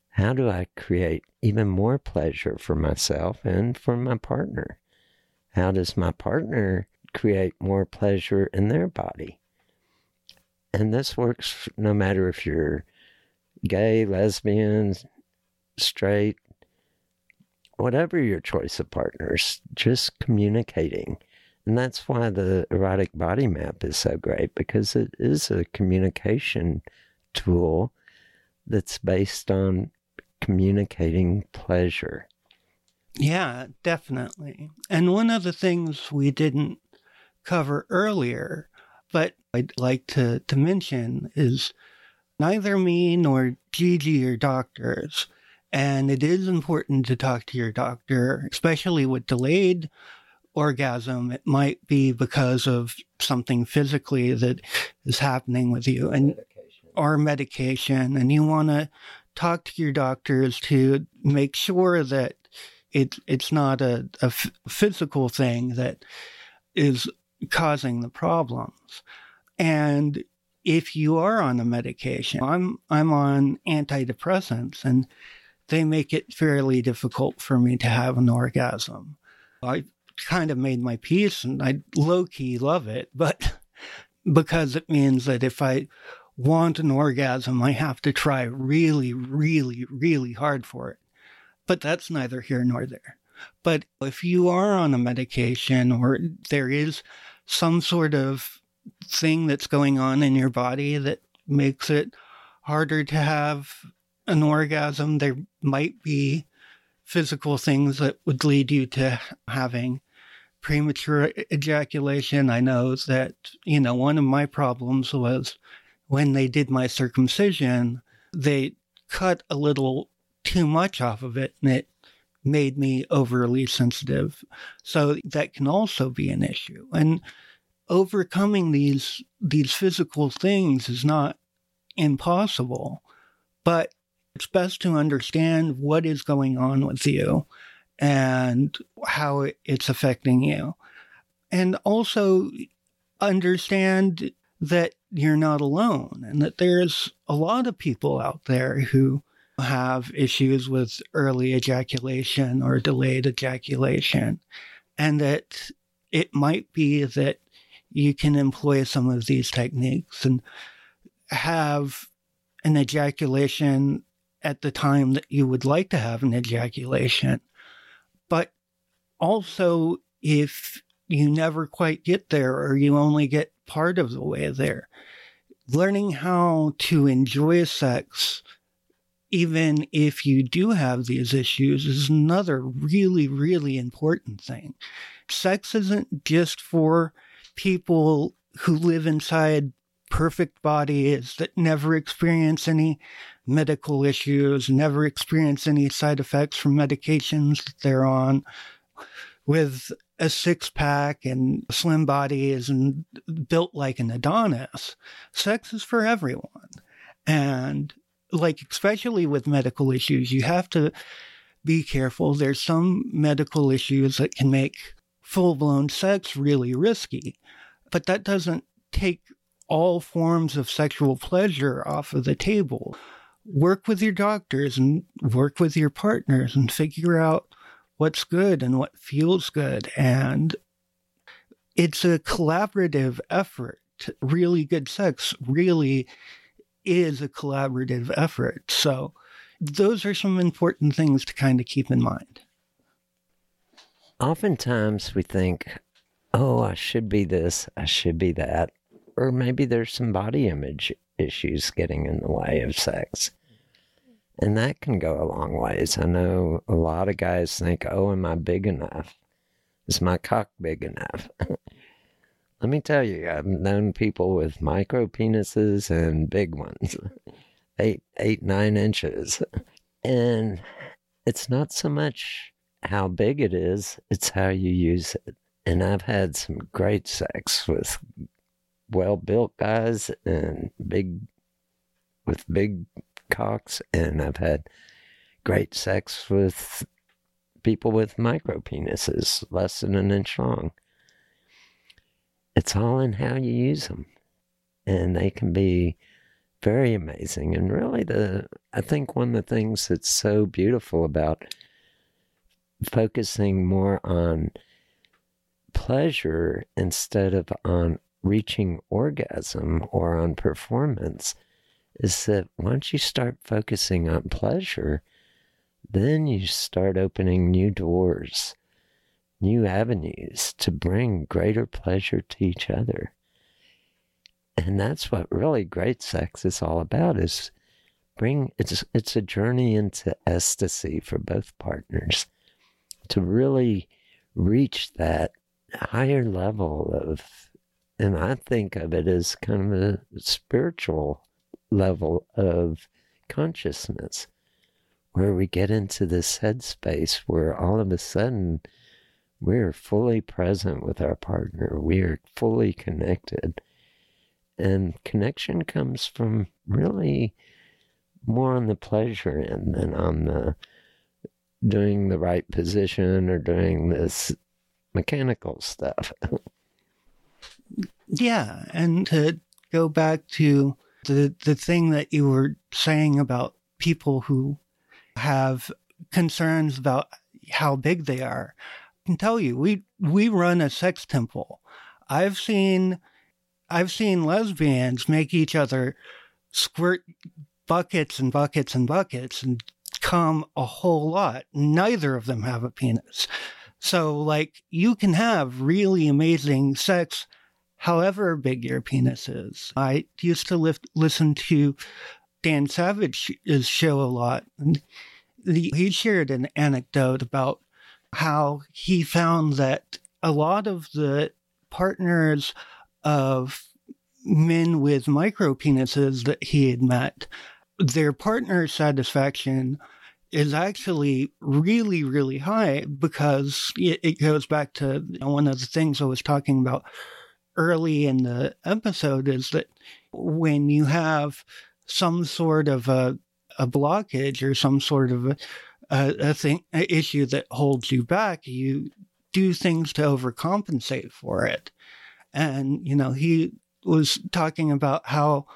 How do I create even more pleasure for myself and for my partner? How does my partner create more pleasure in their body? And this works no matter if you're gay, lesbian, straight, whatever your choice of partners, just communicating and that's why the erotic body map is so great because it is a communication tool that's based on communicating pleasure. Yeah, definitely. And one of the things we didn't cover earlier, but I'd like to, to mention is neither me nor Gigi are doctors. And it is important to talk to your doctor, especially with delayed orgasm, it might be because of something physically that is happening with you and medication. or medication. And you want to talk to your doctors to make sure that it, it's not a, a f- physical thing that is causing the problems. And if you are on a medication, I'm, I'm on antidepressants and they make it fairly difficult for me to have an orgasm. I kind of made my peace and I low key love it, but [laughs] because it means that if I want an orgasm, I have to try really, really, really hard for it. But that's neither here nor there. But if you are on a medication or there is some sort of thing that's going on in your body that makes it harder to have an orgasm, there might be physical things that would lead you to having premature ejaculation. I know that, you know, one of my problems was when they did my circumcision, they cut a little too much off of it and it made me overly sensitive. So that can also be an issue. And overcoming these these physical things is not impossible, but it's best to understand what is going on with you and how it's affecting you. And also understand that you're not alone and that there's a lot of people out there who have issues with early ejaculation or delayed ejaculation, and that it might be that you can employ some of these techniques and have an ejaculation at the time that you would like to have an ejaculation. But also, if you never quite get there or you only get part of the way there, learning how to enjoy sex even if you do have these issues, is another really, really important thing. Sex isn't just for people who live inside perfect body is that never experience any medical issues, never experience any side effects from medications that they're on, with a six pack and slim bodies and built like an Adonis. Sex is for everyone. And like especially with medical issues, you have to be careful. There's some medical issues that can make full blown sex really risky, but that doesn't take all forms of sexual pleasure off of the table. Work with your doctors and work with your partners and figure out what's good and what feels good. And it's a collaborative effort. Really good sex really is a collaborative effort. So those are some important things to kind of keep in mind. Oftentimes we think, oh, I should be this, I should be that. Or maybe there's some body image issues getting in the way of sex. And that can go a long ways. I know a lot of guys think, oh, am I big enough? Is my cock big enough? [laughs] Let me tell you, I've known people with micro penises and big ones, [laughs] eight, eight, nine inches. [laughs] And it's not so much how big it is, it's how you use it. And I've had some great sex with well built guys and big, with big cocks. And I've had great sex with people with micro penises, less than an inch long it's all in how you use them. And they can be very amazing. And really, the I think one of the things that's so beautiful about focusing more on pleasure instead of on reaching orgasm or on performance is that once you start focusing on pleasure, then you start opening new doors new avenues to bring greater pleasure to each other. And that's what really great sex is all about is bring it's it's a journey into ecstasy for both partners to really reach that higher level of and I think of it as kind of a spiritual level of consciousness where we get into this headspace where all of a sudden we're fully present with our partner. We are fully connected. And connection comes from really more on the pleasure end than on the doing the right position or doing this mechanical stuff. [laughs] yeah. And to go back to the, the thing that you were saying about people who have concerns about how big they are I can tell you, we we run a sex temple. I've seen I've seen lesbians make each other squirt buckets and buckets and buckets and come a whole lot. Neither of them have a penis. So like you can have really amazing sex however big your penis is. I used to lift, listen to Dan Savage's show a lot. And he shared an anecdote about how he found that a lot of the partners of men with micro penises that he had met, their partner satisfaction is actually really, really high because it, it goes back to one of the things I was talking about early in the episode is that when you have some sort of a, a blockage or some sort of a, a, a thing, issue that holds you back, you do things to overcompensate for it. And, you know, he was talking about how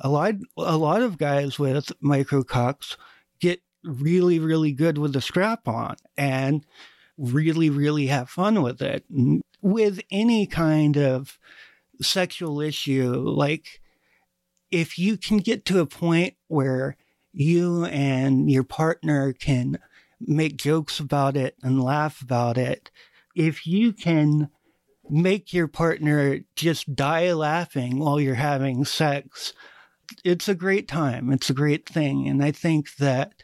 a lot, a lot of guys with micrococs get really, really good with the strap on and really, really have fun with it. With any kind of sexual issue, like if you can get to a point where you and your partner can make jokes about it and laugh about it, if you can make your partner just die laughing while you're having sex, it's a great time. It's a great thing. And I think that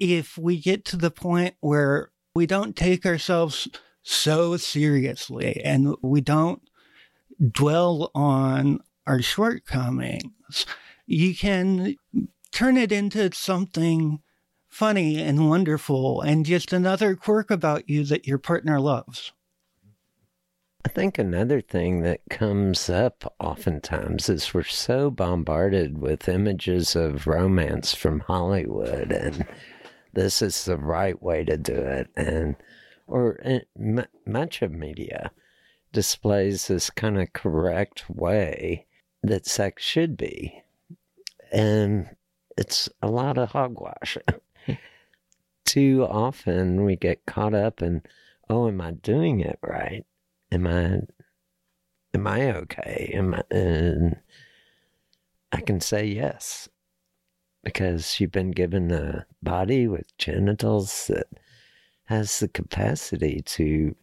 if we get to the point where we don't take ourselves so seriously and we don't dwell on our shortcomings, you can turn it into something funny and wonderful and just another quirk about you that your partner loves. I think another thing that comes up oftentimes is we're so bombarded with images of romance from Hollywood and this is the right way to do it. And or uh, much of media displays this kind of correct way that sex should be. And it's a lot of hogwash [laughs] too often we get caught up in oh am i doing it right? Am i am i okay? Am i and i can say yes because you've been given a body with genitals that has the capacity to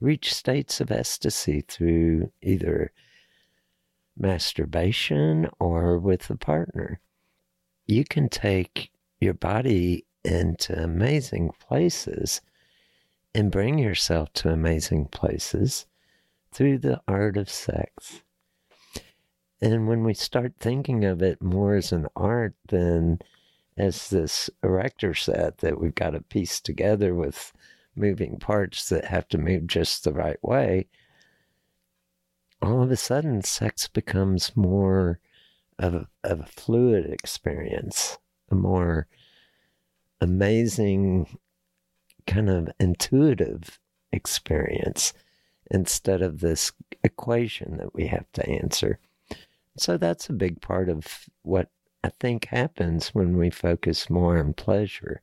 reach states of ecstasy through either masturbation or with a partner. You can take your body into amazing places and bring yourself to amazing places through the art of sex. And when we start thinking of it more as an art than as this erector set that we've got to piece together with moving parts that have to move just the right way, all of a sudden sex becomes more of a, of a fluid experience, a more amazing, kind of intuitive experience instead of this equation that we have to answer. So that's a big part of what I think happens when we focus more on pleasure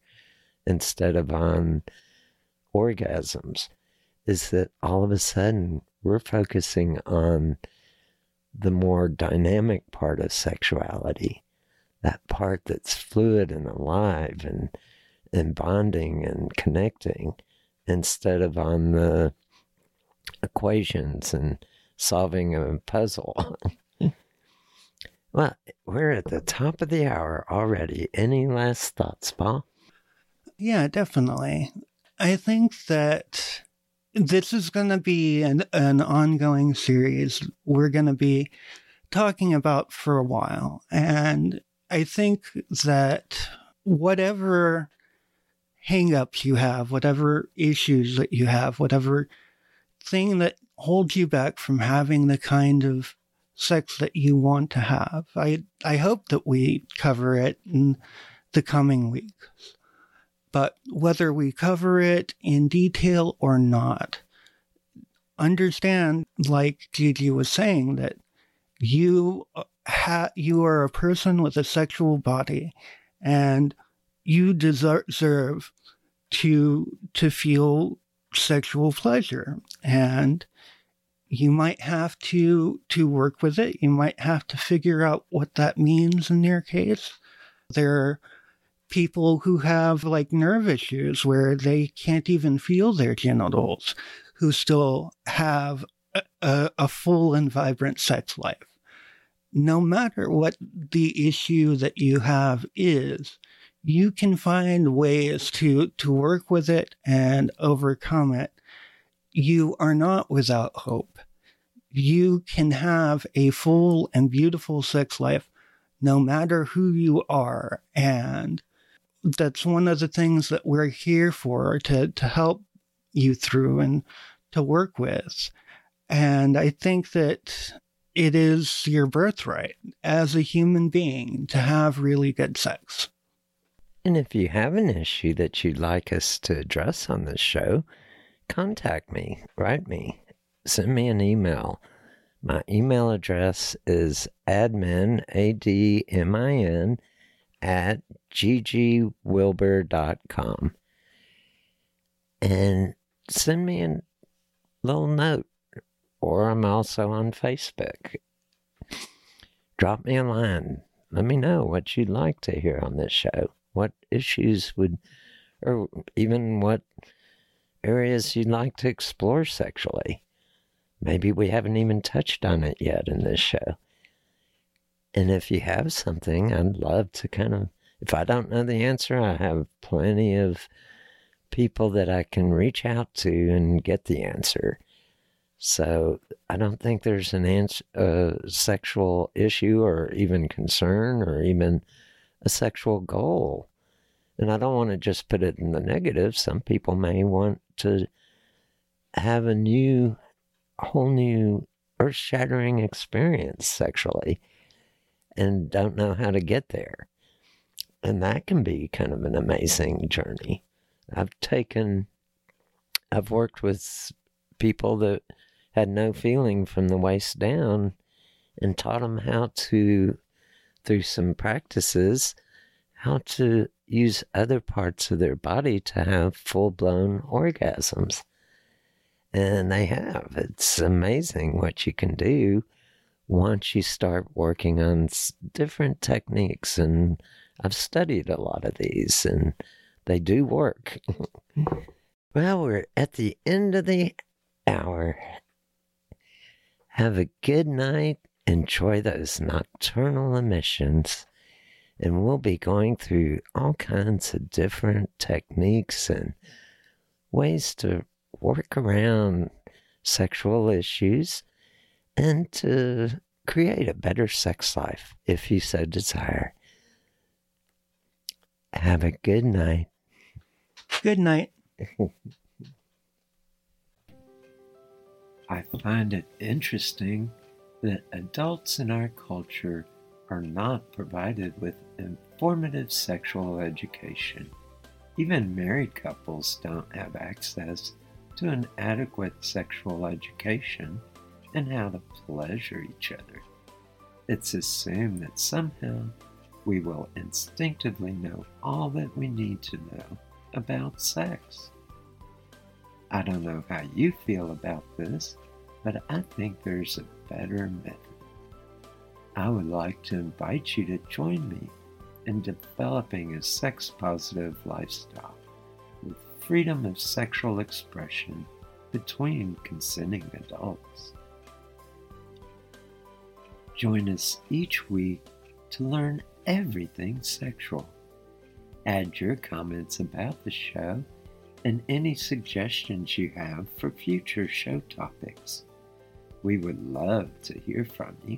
instead of on orgasms is that all of a sudden we're focusing on the more dynamic part of sexuality, that part that's fluid and alive and and bonding and connecting instead of on the equations and solving a puzzle. [laughs] Well, we're at the top of the hour already. Any last thoughts, Paul? Yeah, definitely. I think that this is going to be an, an ongoing series we're going to be talking about for a while. And I think that whatever hangups you have, whatever issues that you have, whatever thing that holds you back from having the kind of sex that you want to have. I, I hope that we cover it in the coming weeks. But whether we cover it in detail or not, understand, like Gigi was saying, that you ha- you are a person with a sexual body, and you deserve to to feel sexual pleasure. And you might have to to work with it. You might have to figure out what that means in your case. There are people who have like nerve issues where they can't even feel their genitals, who still have a, a, full and vibrant sex life. No matter what the issue that you have is, you can find ways to to work with it and overcome it you are not without hope. You can have a full and beautiful sex life no matter who you are. And that's one of the things that we're here for to, to help you through and to work with. And I think that it is your birthright as a human being to have really good sex. And if you have an issue that you'd like us to address on this show, contact me, write me, send me an email. My email address is admin, A D M I N, at ggwilbur.com. And send me a little note, or I'm also on Facebook. Drop me a line. Let me know what you'd like to hear on this show. What issues would, or even what areas you'd like to explore sexually. Maybe we haven't even touched on it yet in this show. And if you have something, I'd love to kind of, if I don't know the answer, I have plenty of people that I can reach out to and get the answer. So I don't think there's an answer, a sexual issue or even concern or even a sexual goal. And I don't want to just put it in the negative. Some people may want to have a new, whole new earth shattering experience sexually and don't know how to get there. And that can be kind of an amazing journey. I've taken, I've worked with people that had no feeling from the waist down and taught them how to, through some practices, how to use other parts of their body to have full blown orgasms. And they have. It's amazing what you can do once you start working on different techniques. And I've studied a lot of these, and they do work. [laughs] well, we're at the end of the hour. Have a good night. Enjoy those nocturnal emissions and we'll be going through all kinds of different techniques and ways to work around sexual issues and to create a better sex life if you so desire. Have a good night. Good night. [laughs] I find it interesting that adults in our culture are not provided with informative sexual education. Even married couples don't have access to an adequate sexual education and how to pleasure each other. It's assumed that somehow we will instinctively know all that we need to know about sex. I don't know how you feel about this, but I think there's a better method. I would like to invite you to join me in developing a sex positive lifestyle with freedom of sexual expression between consenting adults. Join us each week to learn everything sexual. Add your comments about the show and any suggestions you have for future show topics. We would love to hear from you.